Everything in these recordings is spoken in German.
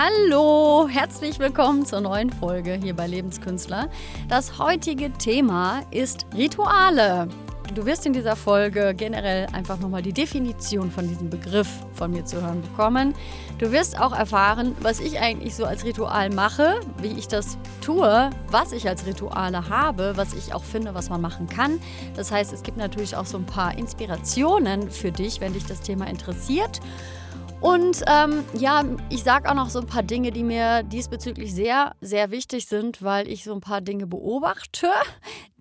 Hallo, herzlich willkommen zur neuen Folge hier bei Lebenskünstler. Das heutige Thema ist Rituale. Du wirst in dieser Folge generell einfach nochmal die Definition von diesem Begriff von mir zu hören bekommen. Du wirst auch erfahren, was ich eigentlich so als Ritual mache, wie ich das tue, was ich als Rituale habe, was ich auch finde, was man machen kann. Das heißt, es gibt natürlich auch so ein paar Inspirationen für dich, wenn dich das Thema interessiert. Und ähm, ja, ich sage auch noch so ein paar Dinge, die mir diesbezüglich sehr, sehr wichtig sind, weil ich so ein paar Dinge beobachte,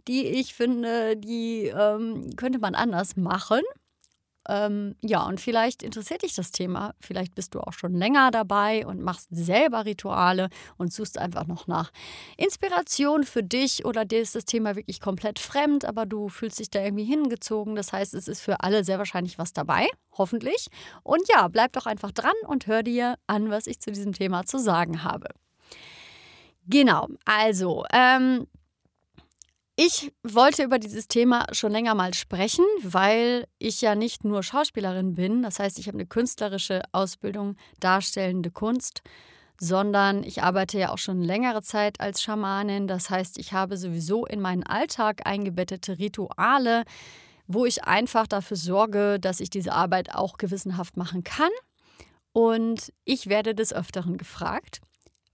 die ich finde, die ähm, könnte man anders machen. Ähm, ja, und vielleicht interessiert dich das Thema. Vielleicht bist du auch schon länger dabei und machst selber Rituale und suchst einfach noch nach Inspiration für dich oder dir ist das Thema wirklich komplett fremd, aber du fühlst dich da irgendwie hingezogen. Das heißt, es ist für alle sehr wahrscheinlich was dabei, hoffentlich. Und ja, bleib doch einfach dran und hör dir an, was ich zu diesem Thema zu sagen habe. Genau, also ähm, ich wollte über dieses Thema schon länger mal sprechen, weil ich ja nicht nur Schauspielerin bin, das heißt, ich habe eine künstlerische Ausbildung, darstellende Kunst, sondern ich arbeite ja auch schon längere Zeit als Schamanin, das heißt, ich habe sowieso in meinen Alltag eingebettete Rituale, wo ich einfach dafür sorge, dass ich diese Arbeit auch gewissenhaft machen kann. Und ich werde des Öfteren gefragt,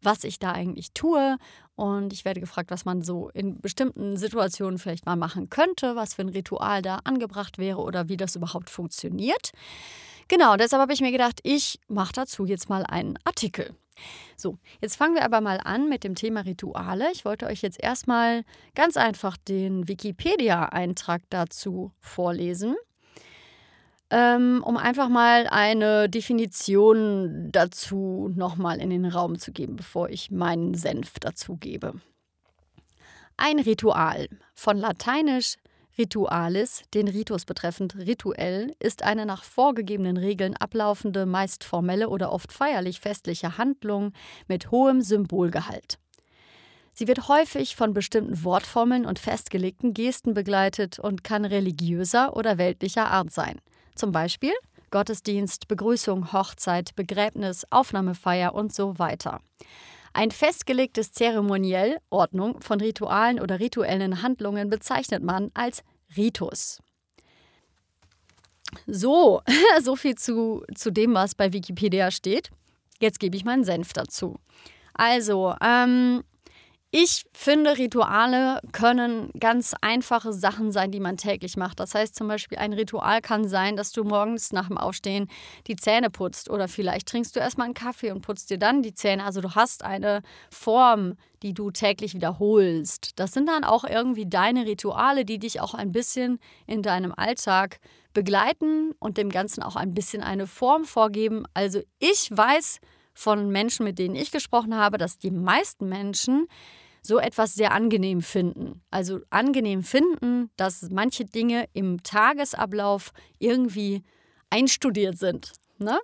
was ich da eigentlich tue. Und ich werde gefragt, was man so in bestimmten Situationen vielleicht mal machen könnte, was für ein Ritual da angebracht wäre oder wie das überhaupt funktioniert. Genau, deshalb habe ich mir gedacht, ich mache dazu jetzt mal einen Artikel. So, jetzt fangen wir aber mal an mit dem Thema Rituale. Ich wollte euch jetzt erstmal ganz einfach den Wikipedia-Eintrag dazu vorlesen ähm, um einfach mal eine Definition dazu nochmal in den Raum zu geben, bevor ich meinen Senf dazu gebe. Ein Ritual von lateinisch Ritualis, den Ritus betreffend rituell, ist eine nach vorgegebenen Regeln ablaufende, meist formelle oder oft feierlich festliche Handlung mit hohem Symbolgehalt. Sie wird häufig von bestimmten Wortformeln und festgelegten Gesten begleitet und kann religiöser oder weltlicher Art sein. Zum Beispiel Gottesdienst, Begrüßung, Hochzeit, Begräbnis, Aufnahmefeier und so weiter. Ein festgelegtes Zeremoniell, Ordnung von Ritualen oder rituellen Handlungen bezeichnet man als Ritus. So, so viel zu, zu dem, was bei Wikipedia steht. Jetzt gebe ich meinen Senf dazu. Also, ähm, ich finde, Rituale können ganz einfache Sachen sein, die man täglich macht. Das heißt zum Beispiel, ein Ritual kann sein, dass du morgens nach dem Aufstehen die Zähne putzt oder vielleicht trinkst du erstmal einen Kaffee und putzt dir dann die Zähne. Also du hast eine Form, die du täglich wiederholst. Das sind dann auch irgendwie deine Rituale, die dich auch ein bisschen in deinem Alltag begleiten und dem Ganzen auch ein bisschen eine Form vorgeben. Also ich weiß von Menschen, mit denen ich gesprochen habe, dass die meisten Menschen so etwas sehr angenehm finden. Also angenehm finden, dass manche Dinge im Tagesablauf irgendwie einstudiert sind. Ne?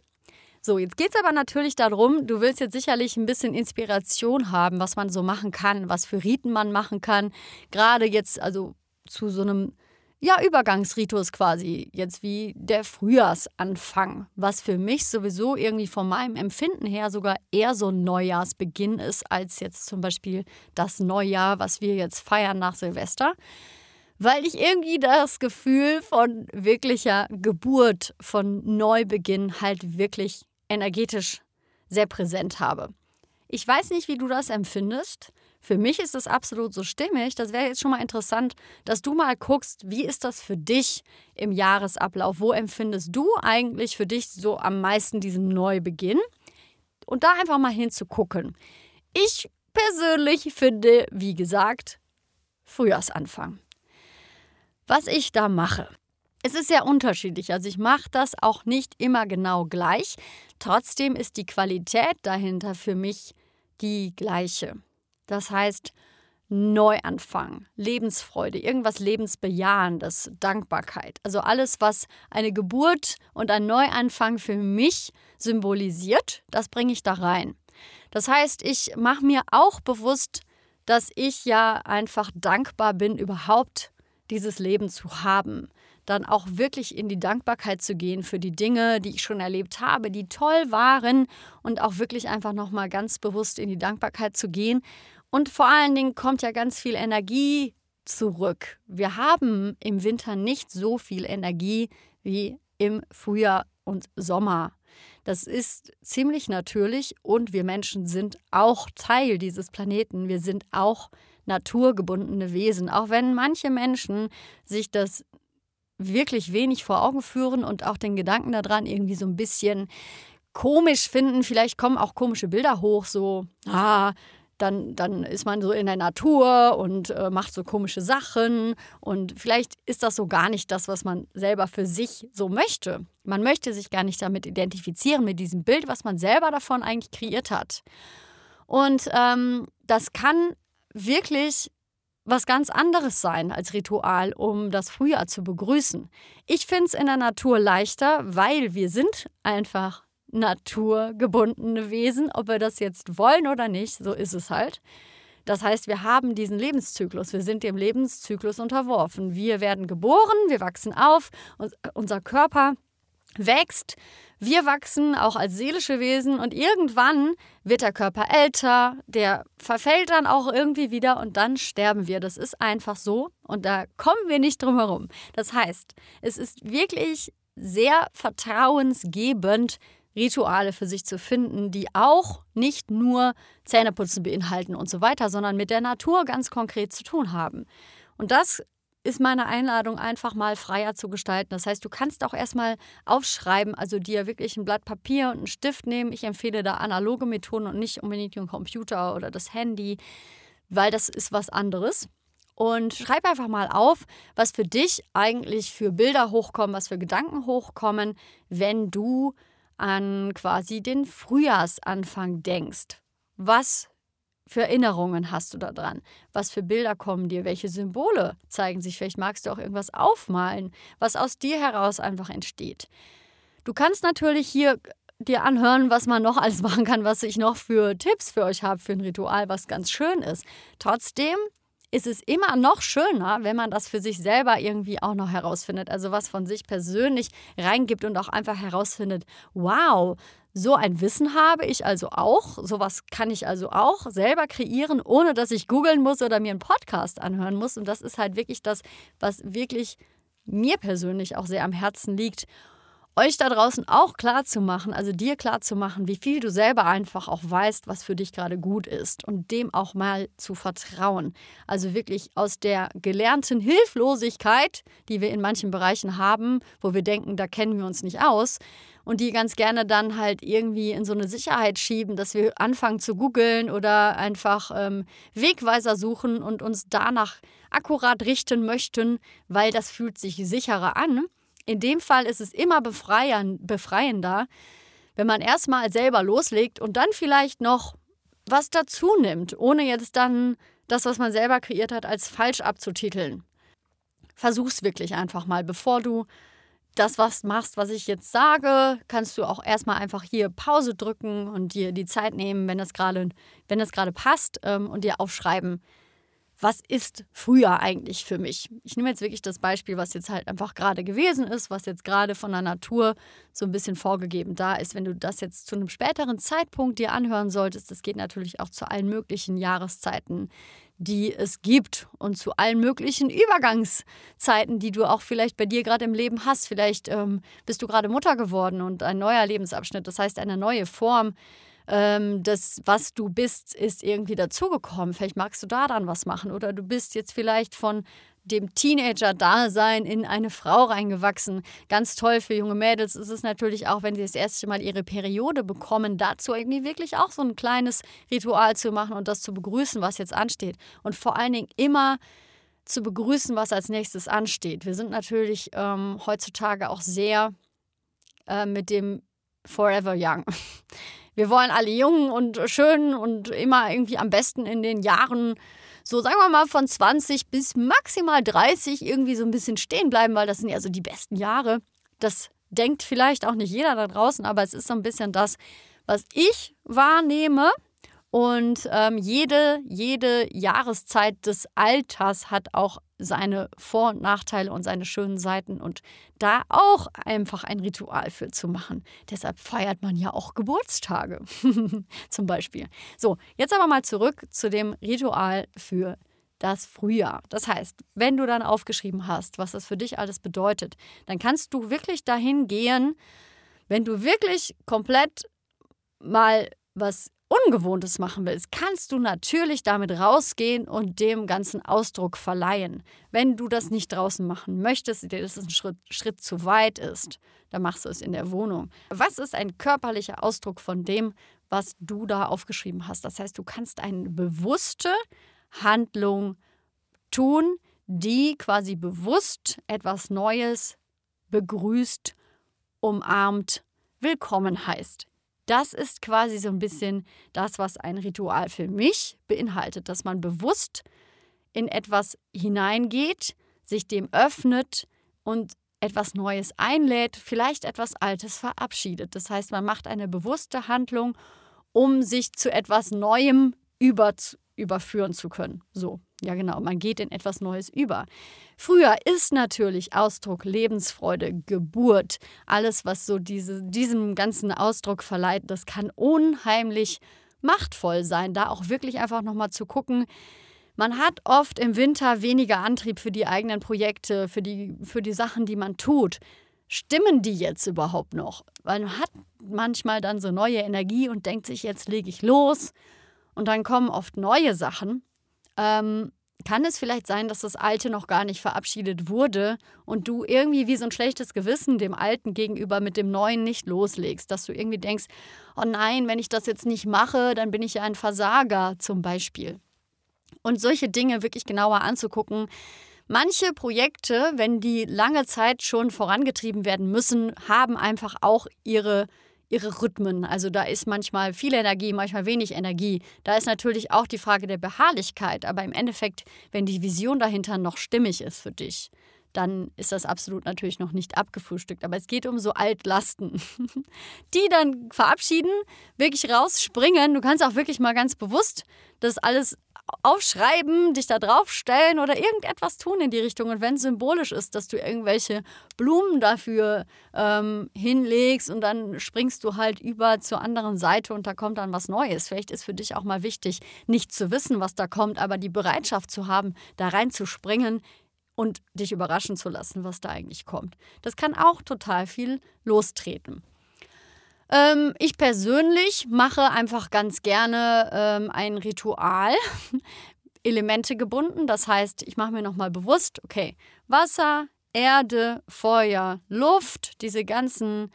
So, jetzt geht es aber natürlich darum, du willst jetzt sicherlich ein bisschen Inspiration haben, was man so machen kann, was für Riten man machen kann. Gerade jetzt, also zu so einem ja, Übergangsritus quasi, jetzt wie der Frühjahrsanfang, was für mich sowieso irgendwie von meinem Empfinden her sogar eher so ein Neujahrsbeginn ist, als jetzt zum Beispiel das Neujahr, was wir jetzt feiern nach Silvester. Weil ich irgendwie das Gefühl von wirklicher Geburt, von Neubeginn halt wirklich energetisch sehr präsent habe. Ich weiß nicht, wie du das empfindest. Für mich ist es absolut so stimmig. Das wäre jetzt schon mal interessant, dass du mal guckst, wie ist das für dich im Jahresablauf? Wo empfindest du eigentlich für dich so am meisten diesen Neubeginn? Und da einfach mal hinzugucken. Ich persönlich finde, wie gesagt, Frühjahrsanfang. Was ich da mache. Es ist sehr unterschiedlich. Also ich mache das auch nicht immer genau gleich. Trotzdem ist die Qualität dahinter für mich die gleiche. Das heißt, Neuanfang, Lebensfreude, irgendwas Lebensbejahendes, Dankbarkeit. Also alles, was eine Geburt und ein Neuanfang für mich symbolisiert, das bringe ich da rein. Das heißt, ich mache mir auch bewusst, dass ich ja einfach dankbar bin, überhaupt dieses Leben zu haben dann auch wirklich in die Dankbarkeit zu gehen für die Dinge, die ich schon erlebt habe, die toll waren und auch wirklich einfach nochmal ganz bewusst in die Dankbarkeit zu gehen. Und vor allen Dingen kommt ja ganz viel Energie zurück. Wir haben im Winter nicht so viel Energie wie im Frühjahr und Sommer. Das ist ziemlich natürlich und wir Menschen sind auch Teil dieses Planeten. Wir sind auch naturgebundene Wesen. Auch wenn manche Menschen sich das wirklich wenig vor Augen führen und auch den Gedanken daran irgendwie so ein bisschen komisch finden. Vielleicht kommen auch komische Bilder hoch, so, ah, dann, dann ist man so in der Natur und äh, macht so komische Sachen. Und vielleicht ist das so gar nicht das, was man selber für sich so möchte. Man möchte sich gar nicht damit identifizieren, mit diesem Bild, was man selber davon eigentlich kreiert hat. Und ähm, das kann wirklich was ganz anderes sein als Ritual, um das Frühjahr zu begrüßen. Ich finde es in der Natur leichter, weil wir sind einfach naturgebundene Wesen, ob wir das jetzt wollen oder nicht, so ist es halt. Das heißt, wir haben diesen Lebenszyklus, wir sind dem Lebenszyklus unterworfen. Wir werden geboren, wir wachsen auf, und unser Körper wächst, wir wachsen auch als seelische Wesen und irgendwann wird der Körper älter, der verfällt dann auch irgendwie wieder und dann sterben wir. Das ist einfach so und da kommen wir nicht drum herum. Das heißt, es ist wirklich sehr vertrauensgebend, Rituale für sich zu finden, die auch nicht nur Zähneputzen beinhalten und so weiter, sondern mit der Natur ganz konkret zu tun haben. Und das ist meine Einladung, einfach mal freier zu gestalten. Das heißt, du kannst auch erstmal aufschreiben, also dir wirklich ein Blatt Papier und einen Stift nehmen. Ich empfehle da analoge Methoden und nicht unbedingt den Computer oder das Handy, weil das ist was anderes. Und schreib einfach mal auf, was für dich eigentlich für Bilder hochkommen, was für Gedanken hochkommen, wenn du an quasi den Frühjahrsanfang denkst. Was für Erinnerungen hast du da dran? Was für Bilder kommen dir? Welche Symbole zeigen sich? Vielleicht magst du auch irgendwas aufmalen, was aus dir heraus einfach entsteht. Du kannst natürlich hier dir anhören, was man noch alles machen kann, was ich noch für Tipps für euch habe für ein Ritual, was ganz schön ist. Trotzdem ist es immer noch schöner, wenn man das für sich selber irgendwie auch noch herausfindet. Also was von sich persönlich reingibt und auch einfach herausfindet, wow, so ein Wissen habe ich also auch, sowas kann ich also auch selber kreieren, ohne dass ich googeln muss oder mir einen Podcast anhören muss. Und das ist halt wirklich das, was wirklich mir persönlich auch sehr am Herzen liegt euch da draußen auch klar zu machen, also dir klar zu machen, wie viel du selber einfach auch weißt, was für dich gerade gut ist und dem auch mal zu vertrauen. Also wirklich aus der gelernten Hilflosigkeit, die wir in manchen Bereichen haben, wo wir denken, da kennen wir uns nicht aus und die ganz gerne dann halt irgendwie in so eine Sicherheit schieben, dass wir anfangen zu googeln oder einfach ähm, Wegweiser suchen und uns danach akkurat richten möchten, weil das fühlt sich sicherer an. In dem Fall ist es immer befreiender, wenn man erstmal selber loslegt und dann vielleicht noch was dazu nimmt, ohne jetzt dann das, was man selber kreiert hat, als falsch abzutiteln. Versuch's wirklich einfach mal, bevor du das was machst, was ich jetzt sage, kannst du auch erstmal einfach hier Pause drücken und dir die Zeit nehmen, wenn das gerade, wenn das gerade passt ähm, und dir aufschreiben, was ist früher eigentlich für mich? Ich nehme jetzt wirklich das Beispiel, was jetzt halt einfach gerade gewesen ist, was jetzt gerade von der Natur so ein bisschen vorgegeben da ist. Wenn du das jetzt zu einem späteren Zeitpunkt dir anhören solltest, das geht natürlich auch zu allen möglichen Jahreszeiten, die es gibt und zu allen möglichen Übergangszeiten, die du auch vielleicht bei dir gerade im Leben hast. Vielleicht ähm, bist du gerade Mutter geworden und ein neuer Lebensabschnitt, das heißt eine neue Form ähm, das, was du bist, ist irgendwie dazugekommen. Vielleicht magst du da dann was machen. Oder du bist jetzt vielleicht von dem Teenager-Dasein in eine Frau reingewachsen. Ganz toll für junge Mädels ist es natürlich auch, wenn sie das erste Mal ihre Periode bekommen, dazu irgendwie wirklich auch so ein kleines Ritual zu machen und das zu begrüßen, was jetzt ansteht. Und vor allen Dingen immer zu begrüßen, was als nächstes ansteht. Wir sind natürlich ähm, heutzutage auch sehr äh, mit dem Forever Young wir wollen alle jung und schön und immer irgendwie am besten in den Jahren, so sagen wir mal von 20 bis maximal 30 irgendwie so ein bisschen stehen bleiben, weil das sind ja so die besten Jahre. Das denkt vielleicht auch nicht jeder da draußen, aber es ist so ein bisschen das, was ich wahrnehme Und ähm, jede, jede Jahreszeit des Alters hat auch seine Vor- und Nachteile und seine schönen Seiten und da auch einfach ein Ritual für zu machen. Deshalb feiert man ja auch Geburtstage zum Beispiel. So, jetzt aber mal zurück zu dem Ritual für das Frühjahr. Das heißt, wenn du dann aufgeschrieben hast, was das für dich alles bedeutet, dann kannst du wirklich dahin gehen, wenn du wirklich komplett mal was Ungewohntes machen willst, kannst du natürlich damit rausgehen und dem ganzen Ausdruck verleihen. Wenn du das nicht draußen machen möchtest, dir das ein Schritt, Schritt zu weit ist, dann machst du es in der Wohnung. Was ist ein körperlicher Ausdruck von dem, was du da aufgeschrieben hast? Das heißt, du kannst eine bewusste Handlung tun, die quasi bewusst etwas Neues begrüßt, umarmt, willkommen heißt. Das ist quasi so ein bisschen das, was ein Ritual für mich beinhaltet, dass man bewusst in etwas hineingeht, sich dem öffnet und etwas Neues einlädt, vielleicht etwas Altes verabschiedet. Das heißt, man macht eine bewusste Handlung, um sich zu etwas Neuem über, überführen zu können. So. Ja, genau, man geht in etwas Neues über. Früher ist natürlich Ausdruck Lebensfreude, Geburt, alles, was so diese, diesem ganzen Ausdruck verleiht, das kann unheimlich machtvoll sein, da auch wirklich einfach nochmal zu gucken. Man hat oft im Winter weniger Antrieb für die eigenen Projekte, für die, für die Sachen, die man tut. Stimmen die jetzt überhaupt noch? Weil man hat manchmal dann so neue Energie und denkt sich, jetzt lege ich los. Und dann kommen oft neue Sachen ähm, kann es vielleicht sein, dass das Alte noch gar nicht verabschiedet wurde und du irgendwie wie so ein schlechtes Gewissen dem Alten gegenüber mit dem Neuen nicht loslegst, dass du irgendwie denkst, oh nein, wenn ich das jetzt nicht mache, dann bin ich ja ein Versager zum Beispiel. Und solche Dinge wirklich genauer anzugucken. Manche Projekte, wenn die lange Zeit schon vorangetrieben werden müssen, haben einfach auch ihre ihre Rhythmen. Also da ist manchmal viel Energie, manchmal wenig Energie. Da ist natürlich auch die Frage der Beharrlichkeit. Aber im Endeffekt, wenn die Vision dahinter noch stimmig ist für dich, dann ist das absolut natürlich noch nicht abgefrühstückt. Aber es geht um so Altlasten, die dann verabschieden, wirklich rausspringen. Du kannst auch wirklich mal ganz bewusst das alles aufschreiben, dich da draufstellen oder irgendetwas tun in die Richtung. Und wenn es symbolisch ist, dass du irgendwelche Blumen dafür ähm, hinlegst und dann springst du halt über zur anderen Seite und da kommt dann was Neues. Vielleicht ist für dich auch mal wichtig, nicht zu wissen, was da kommt, aber die Bereitschaft zu haben, da reinzuspringen und dich überraschen zu lassen, was da eigentlich kommt. Das kann auch total viel lostreten. Ähm, ich persönlich mache einfach ganz gerne ähm, ein Ritual, Elemente gebunden. Das heißt, ich mache mir nochmal bewusst, okay, Wasser, Erde, Feuer, Luft, diese ganzen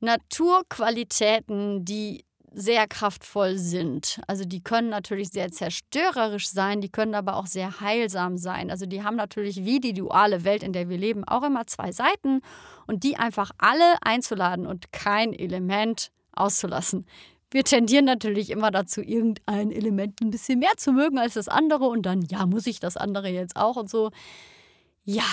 Naturqualitäten, die sehr kraftvoll sind. Also die können natürlich sehr zerstörerisch sein, die können aber auch sehr heilsam sein. Also die haben natürlich wie die duale Welt, in der wir leben, auch immer zwei Seiten und die einfach alle einzuladen und kein Element auszulassen. Wir tendieren natürlich immer dazu, irgendein Element ein bisschen mehr zu mögen als das andere und dann, ja, muss ich das andere jetzt auch und so. Ja,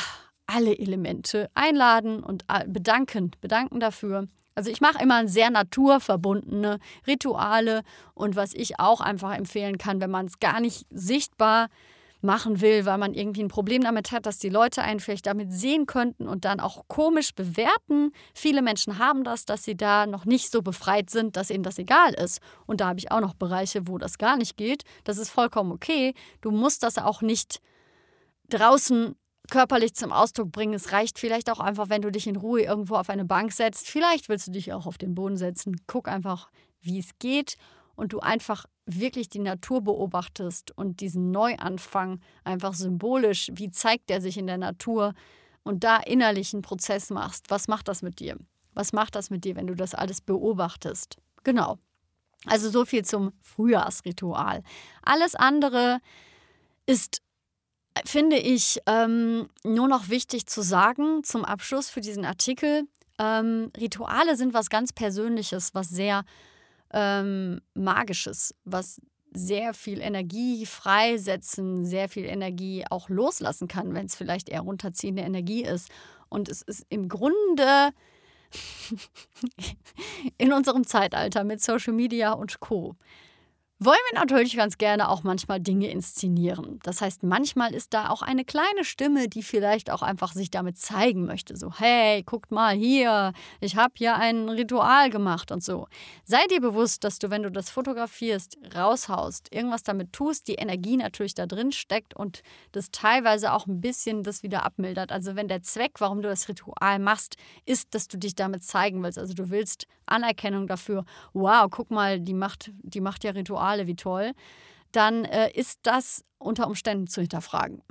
alle Elemente einladen und bedanken, bedanken dafür. Also ich mache immer sehr naturverbundene Rituale und was ich auch einfach empfehlen kann, wenn man es gar nicht sichtbar machen will, weil man irgendwie ein Problem damit hat, dass die Leute einen vielleicht damit sehen könnten und dann auch komisch bewerten. Viele Menschen haben das, dass sie da noch nicht so befreit sind, dass ihnen das egal ist. Und da habe ich auch noch Bereiche, wo das gar nicht geht. Das ist vollkommen okay. Du musst das auch nicht draußen körperlich zum Ausdruck bringen. Es reicht vielleicht auch einfach, wenn du dich in Ruhe irgendwo auf eine Bank setzt. Vielleicht willst du dich auch auf den Boden setzen. Guck einfach, wie es geht und du einfach wirklich die Natur beobachtest und diesen Neuanfang einfach symbolisch, wie zeigt der sich in der Natur und da innerlich einen Prozess machst. Was macht das mit dir? Was macht das mit dir, wenn du das alles beobachtest? Genau. Also so viel zum Frühjahrsritual. Alles andere ist finde ich ähm, nur noch wichtig zu sagen zum Abschluss für diesen Artikel. Ähm, Rituale sind was ganz Persönliches, was sehr ähm, Magisches, was sehr viel Energie freisetzen, sehr viel Energie auch loslassen kann, wenn es vielleicht eher runterziehende Energie ist. Und es ist im Grunde in unserem Zeitalter mit Social Media und Co wollen wir natürlich ganz gerne auch manchmal Dinge inszenieren. Das heißt, manchmal ist da auch eine kleine Stimme, die vielleicht auch einfach sich damit zeigen möchte. So, hey, guckt mal hier, ich habe hier ein Ritual gemacht und so. Sei dir bewusst, dass du, wenn du das fotografierst, raushaust, irgendwas damit tust, die Energie natürlich da drin steckt und das teilweise auch ein bisschen das wieder abmildert. Also wenn der Zweck, warum du das Ritual machst, ist, dass du dich damit zeigen willst. Also du willst Anerkennung dafür. Wow, guck mal, die macht, die macht ja Ritual Rituale, wie toll, dann äh, ist das unter Umständen zu hinterfragen.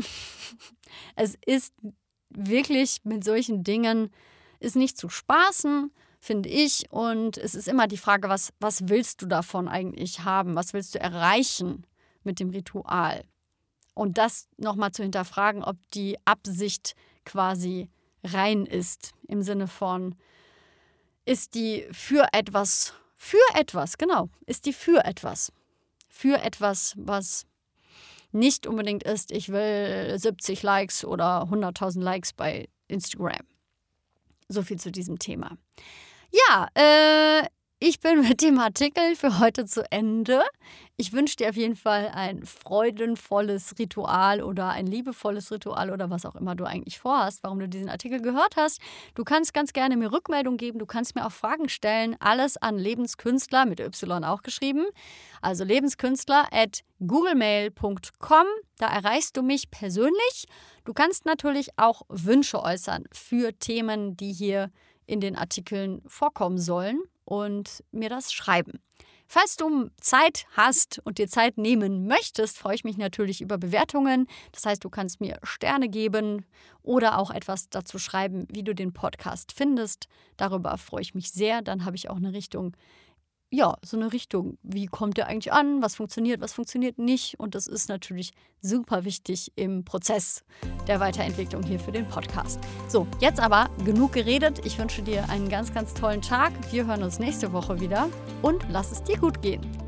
es ist wirklich mit solchen Dingen, ist nicht zu spaßen, finde ich. Und es ist immer die Frage, was, was willst du davon eigentlich haben? Was willst du erreichen mit dem Ritual? Und das nochmal zu hinterfragen, ob die Absicht quasi rein ist, im Sinne von, ist die für etwas, für etwas, genau, ist die für etwas für etwas, was nicht unbedingt ist, ich will 70 Likes oder 100.000 Likes bei Instagram. So viel zu diesem Thema. Ja, äh, ich bin mit dem Artikel für heute zu Ende. Ich wünsche dir auf jeden Fall ein freudenvolles Ritual oder ein liebevolles Ritual oder was auch immer du eigentlich vorhast, warum du diesen Artikel gehört hast. Du kannst ganz gerne mir Rückmeldung geben, du kannst mir auch Fragen stellen. Alles an Lebenskünstler mit Y auch geschrieben. Also lebenskünstler at googlemail.com. Da erreichst du mich persönlich. Du kannst natürlich auch Wünsche äußern für Themen, die hier in den Artikeln vorkommen sollen und mir das schreiben. Falls du Zeit hast und dir Zeit nehmen möchtest, freue ich mich natürlich über Bewertungen. Das heißt, du kannst mir Sterne geben oder auch etwas dazu schreiben, wie du den Podcast findest. Darüber freue ich mich sehr. Dann habe ich auch eine Richtung, ja, so eine Richtung, wie kommt der eigentlich an, was funktioniert, was funktioniert nicht. Und das ist natürlich super wichtig im Prozess der Weiterentwicklung hier für den Podcast. So, jetzt aber genug geredet. Ich wünsche dir einen ganz, ganz tollen Tag. Wir hören uns nächste Woche wieder und lass es dir gut gehen.